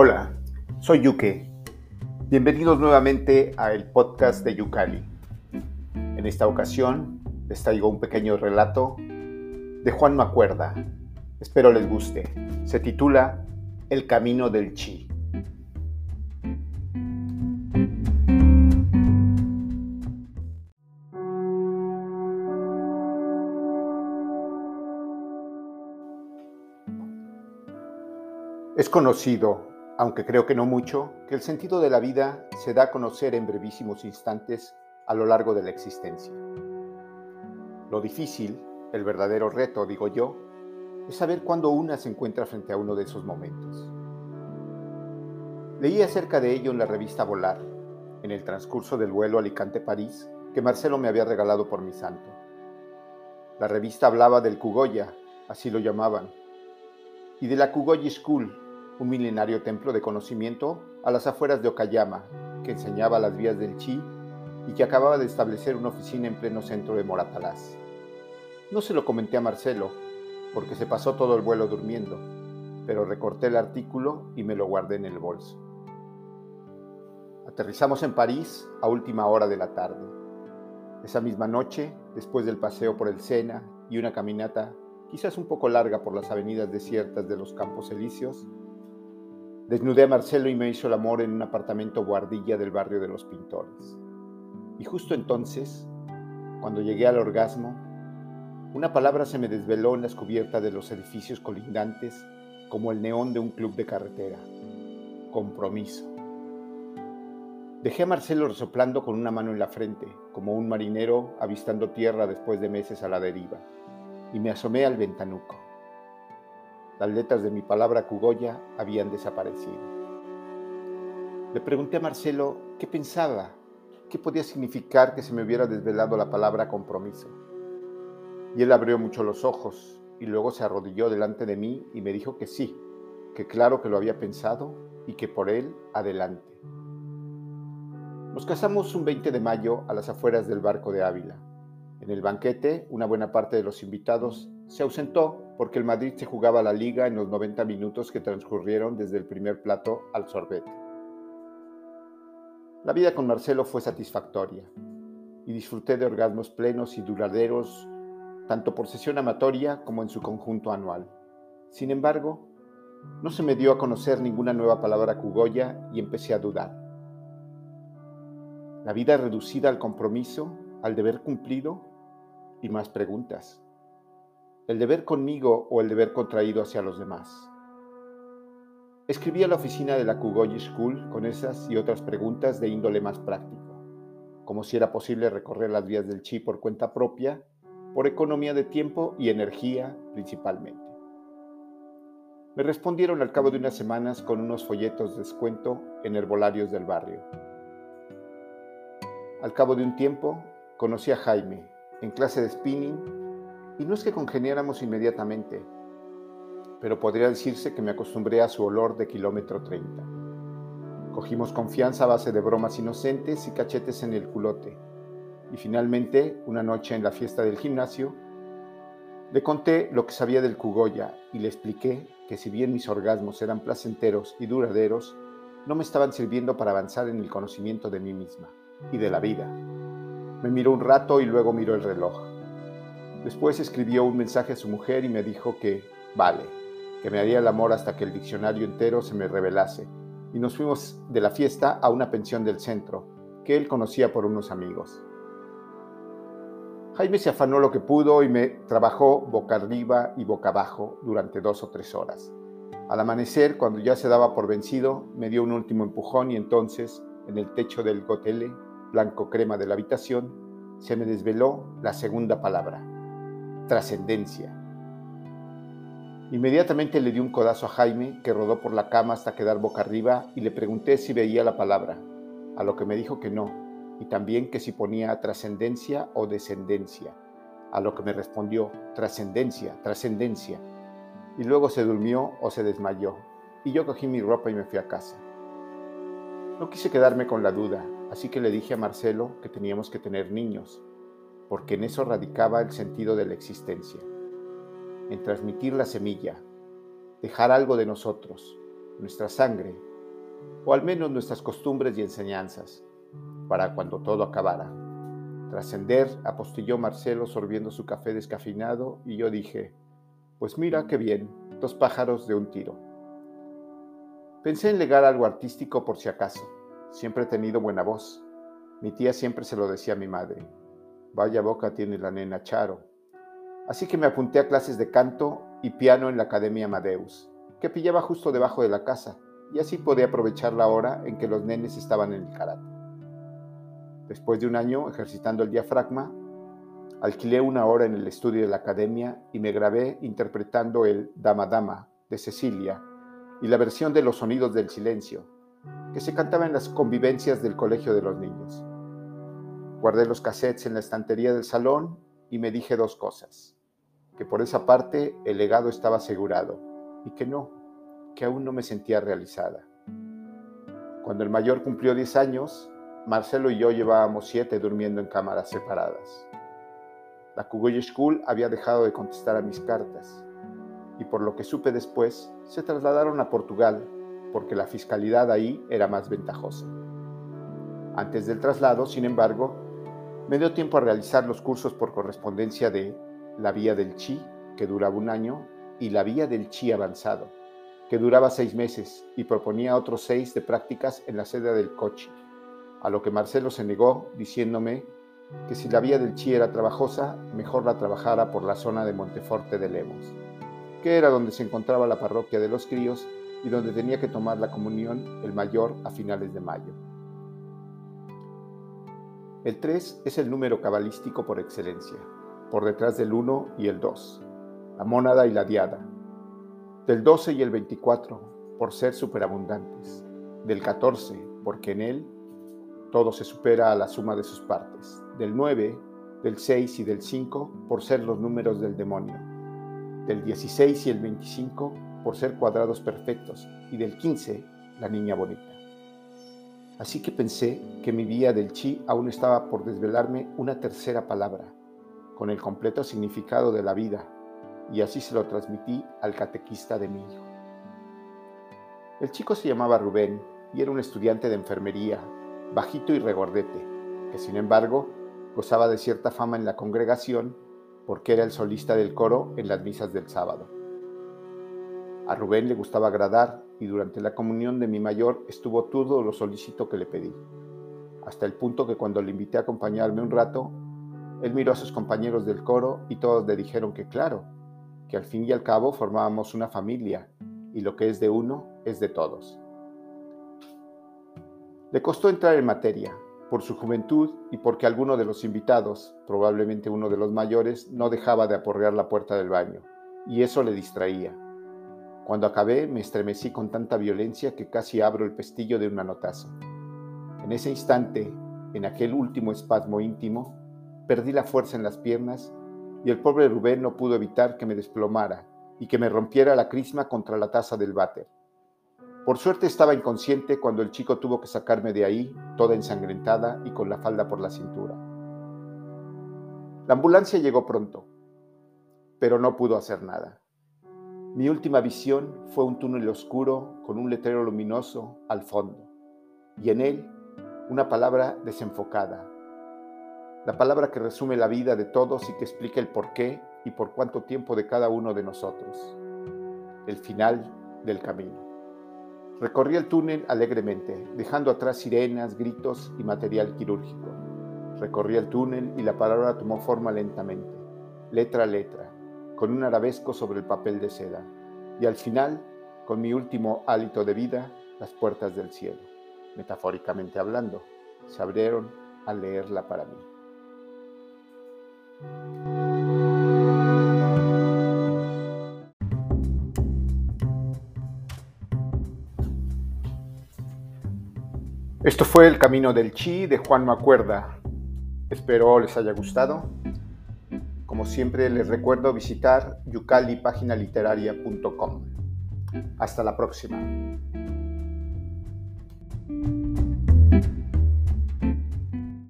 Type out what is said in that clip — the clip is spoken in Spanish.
Hola, soy Yuke. Bienvenidos nuevamente a el podcast de Yukali. En esta ocasión les traigo un pequeño relato de Juan Macuerda. Espero les guste. Se titula El camino del chi. Es conocido aunque creo que no mucho, que el sentido de la vida se da a conocer en brevísimos instantes a lo largo de la existencia. Lo difícil, el verdadero reto, digo yo, es saber cuándo una se encuentra frente a uno de esos momentos. Leí acerca de ello en la revista Volar, en el transcurso del vuelo Alicante-París que Marcelo me había regalado por mi santo. La revista hablaba del Kugoya, así lo llamaban, y de la Kugoyi School, un milenario templo de conocimiento a las afueras de Okayama, que enseñaba las vías del chi y que acababa de establecer una oficina en pleno centro de Moratalaz. No se lo comenté a Marcelo, porque se pasó todo el vuelo durmiendo, pero recorté el artículo y me lo guardé en el bolso. Aterrizamos en París a última hora de la tarde. Esa misma noche, después del paseo por el Sena y una caminata quizás un poco larga por las avenidas desiertas de los Campos Elíseos, Desnudé a Marcelo y me hizo el amor en un apartamento guardilla del barrio de los pintores. Y justo entonces, cuando llegué al orgasmo, una palabra se me desveló en las cubiertas de los edificios colindantes como el neón de un club de carretera. Compromiso. Dejé a Marcelo resoplando con una mano en la frente, como un marinero avistando tierra después de meses a la deriva, y me asomé al ventanuco. Las letras de mi palabra Cugoya habían desaparecido. Le pregunté a Marcelo qué pensaba, qué podía significar que se me hubiera desvelado la palabra compromiso. Y él abrió mucho los ojos y luego se arrodilló delante de mí y me dijo que sí, que claro que lo había pensado y que por él adelante. Nos casamos un 20 de mayo a las afueras del barco de Ávila. En el banquete, una buena parte de los invitados se ausentó porque el Madrid se jugaba la liga en los 90 minutos que transcurrieron desde el primer plato al sorbete. La vida con Marcelo fue satisfactoria y disfruté de orgasmos plenos y duraderos tanto por sesión amatoria como en su conjunto anual. Sin embargo, no se me dio a conocer ninguna nueva palabra cugoya y empecé a dudar. La vida reducida al compromiso, al deber cumplido y más preguntas el deber conmigo o el deber contraído hacia los demás. Escribí a la oficina de la Kugoyi School con esas y otras preguntas de índole más práctico, como si era posible recorrer las vías del chi por cuenta propia, por economía de tiempo y energía principalmente. Me respondieron al cabo de unas semanas con unos folletos de descuento en herbolarios del barrio. Al cabo de un tiempo, conocí a Jaime en clase de spinning y no es que congeniáramos inmediatamente, pero podría decirse que me acostumbré a su olor de kilómetro 30. Cogimos confianza a base de bromas inocentes y cachetes en el culote. Y finalmente, una noche en la fiesta del gimnasio, le conté lo que sabía del Kugoya y le expliqué que si bien mis orgasmos eran placenteros y duraderos, no me estaban sirviendo para avanzar en el conocimiento de mí misma y de la vida. Me miró un rato y luego miró el reloj. Después escribió un mensaje a su mujer y me dijo que, vale, que me haría el amor hasta que el diccionario entero se me revelase. Y nos fuimos de la fiesta a una pensión del centro, que él conocía por unos amigos. Jaime se afanó lo que pudo y me trabajó boca arriba y boca abajo durante dos o tres horas. Al amanecer, cuando ya se daba por vencido, me dio un último empujón y entonces, en el techo del gotele, blanco crema de la habitación, se me desveló la segunda palabra trascendencia. Inmediatamente le di un codazo a Jaime, que rodó por la cama hasta quedar boca arriba, y le pregunté si veía la palabra, a lo que me dijo que no, y también que si ponía trascendencia o descendencia, a lo que me respondió trascendencia, trascendencia, y luego se durmió o se desmayó, y yo cogí mi ropa y me fui a casa. No quise quedarme con la duda, así que le dije a Marcelo que teníamos que tener niños, porque en eso radicaba el sentido de la existencia, en transmitir la semilla, dejar algo de nosotros, nuestra sangre, o al menos nuestras costumbres y enseñanzas, para cuando todo acabara. Trascender, apostilló Marcelo sorbiendo su café descafeinado y yo dije, pues mira qué bien, dos pájaros de un tiro. Pensé en legar algo artístico por si acaso. Siempre he tenido buena voz. Mi tía siempre se lo decía a mi madre. Vaya boca tiene la nena Charo. Así que me apunté a clases de canto y piano en la Academia Amadeus, que pillaba justo debajo de la casa, y así podía aprovechar la hora en que los nenes estaban en el karate. Después de un año ejercitando el diafragma, alquilé una hora en el estudio de la academia y me grabé interpretando el Dama Dama de Cecilia y la versión de Los Sonidos del Silencio, que se cantaba en las convivencias del Colegio de los Niños. Guardé los cassettes en la estantería del salón y me dije dos cosas, que por esa parte el legado estaba asegurado y que no, que aún no me sentía realizada. Cuando el mayor cumplió 10 años, Marcelo y yo llevábamos siete durmiendo en cámaras separadas. La Kugoye School había dejado de contestar a mis cartas y por lo que supe después, se trasladaron a Portugal porque la fiscalidad ahí era más ventajosa. Antes del traslado, sin embargo, me dio tiempo a realizar los cursos por correspondencia de la Vía del Chi, que duraba un año, y la Vía del Chi avanzado, que duraba seis meses y proponía otros seis de prácticas en la sede del Cochi a lo que Marcelo se negó diciéndome que si la vía del Chi era trabajosa, mejor la trabajara por la zona de Monteforte de Lemos, que era donde se encontraba la parroquia de los críos y donde tenía que tomar la comunión el mayor a finales de mayo. El 3 es el número cabalístico por excelencia, por detrás del 1 y el 2, la mónada y la diada, del 12 y el 24, por ser superabundantes, del 14, porque en él todo se supera a la suma de sus partes. Del 9, del 6 y del 5 por ser los números del demonio. Del 16 y el 25 por ser cuadrados perfectos. Y del 15, la niña bonita. Así que pensé que mi vía del chi aún estaba por desvelarme una tercera palabra, con el completo significado de la vida, y así se lo transmití al catequista de mi hijo. El chico se llamaba Rubén y era un estudiante de enfermería bajito y regordete, que sin embargo gozaba de cierta fama en la congregación porque era el solista del coro en las misas del sábado. A Rubén le gustaba agradar y durante la comunión de mi mayor estuvo todo lo solícito que le pedí, hasta el punto que cuando le invité a acompañarme un rato, él miró a sus compañeros del coro y todos le dijeron que claro, que al fin y al cabo formábamos una familia y lo que es de uno es de todos. Le costó entrar en materia, por su juventud y porque alguno de los invitados, probablemente uno de los mayores, no dejaba de aporrear la puerta del baño, y eso le distraía. Cuando acabé me estremecí con tanta violencia que casi abro el pestillo de un manotazo. En ese instante, en aquel último espasmo íntimo, perdí la fuerza en las piernas y el pobre Rubén no pudo evitar que me desplomara y que me rompiera la crisma contra la taza del váter. Por suerte estaba inconsciente cuando el chico tuvo que sacarme de ahí, toda ensangrentada y con la falda por la cintura. La ambulancia llegó pronto, pero no pudo hacer nada. Mi última visión fue un túnel oscuro con un letrero luminoso al fondo, y en él una palabra desenfocada. La palabra que resume la vida de todos y que explica el porqué y por cuánto tiempo de cada uno de nosotros. El final del camino. Recorrí el túnel alegremente, dejando atrás sirenas, gritos y material quirúrgico. Recorrí el túnel y la palabra tomó forma lentamente, letra a letra, con un arabesco sobre el papel de seda. Y al final, con mi último hálito de vida, las puertas del cielo, metafóricamente hablando, se abrieron al leerla para mí. Esto fue El Camino del Chi de Juan Macuerda. Espero les haya gustado. Como siempre les recuerdo visitar yucalipaginaliteraria.com. Hasta la próxima.